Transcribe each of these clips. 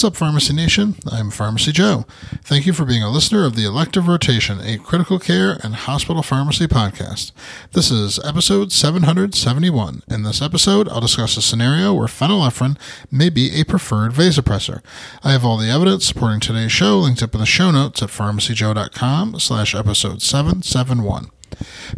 What's up, Pharmacy Nation? I'm Pharmacy Joe. Thank you for being a listener of the Elective Rotation, a critical care and hospital pharmacy podcast. This is episode 771. In this episode, I'll discuss a scenario where phenylephrine may be a preferred vasopressor. I have all the evidence supporting today's show linked up in the show notes at pharmacyjoe.com slash episode 771.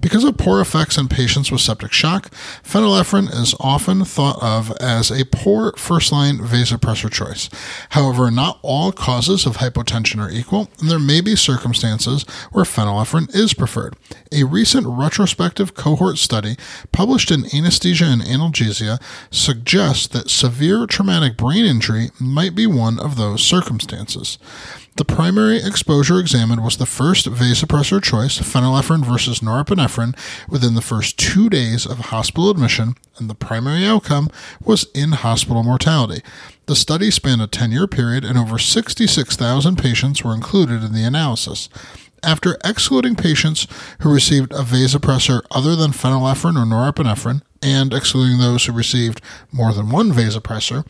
Because of poor effects in patients with septic shock, phenylephrine is often thought of as a poor first line vasopressor choice. However, not all causes of hypotension are equal, and there may be circumstances where phenylephrine is preferred. A recent retrospective cohort study published in Anesthesia and Analgesia suggests that severe traumatic brain injury might be one of those circumstances. The primary exposure examined was the first vasopressor choice, phenylephrine versus norepinephrine, within the first two days of hospital admission, and the primary outcome was in hospital mortality. The study spanned a 10 year period, and over 66,000 patients were included in the analysis. After excluding patients who received a vasopressor other than phenylephrine or norepinephrine, and excluding those who received more than one vasopressor,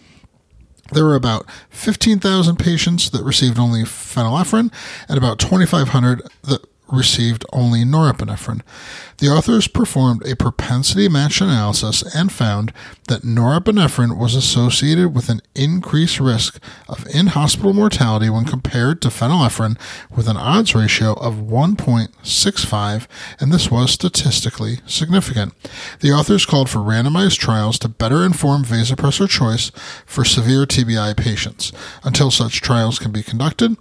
there were about 15,000 patients that received only phenylephrine and about 2,500 that received only norepinephrine. The authors performed a propensity match analysis and found that norepinephrine was associated with an increased risk of in hospital mortality when compared to phenylephrine with an odds ratio of 1.65, and this was statistically significant. The authors called for randomized trials to better inform vasopressor choice for severe TBI patients. Until such trials can be conducted,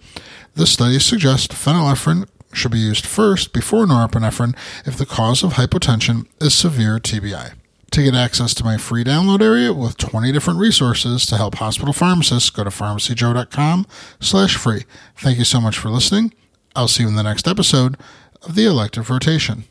this study suggests phenylephrine should be used first before norepinephrine if the cause of hypotension is severe TBI. To get access to my free download area with 20 different resources to help hospital pharmacists, go to pharmacyjoe.com slash free. Thank you so much for listening. I'll see you in the next episode of the elective rotation.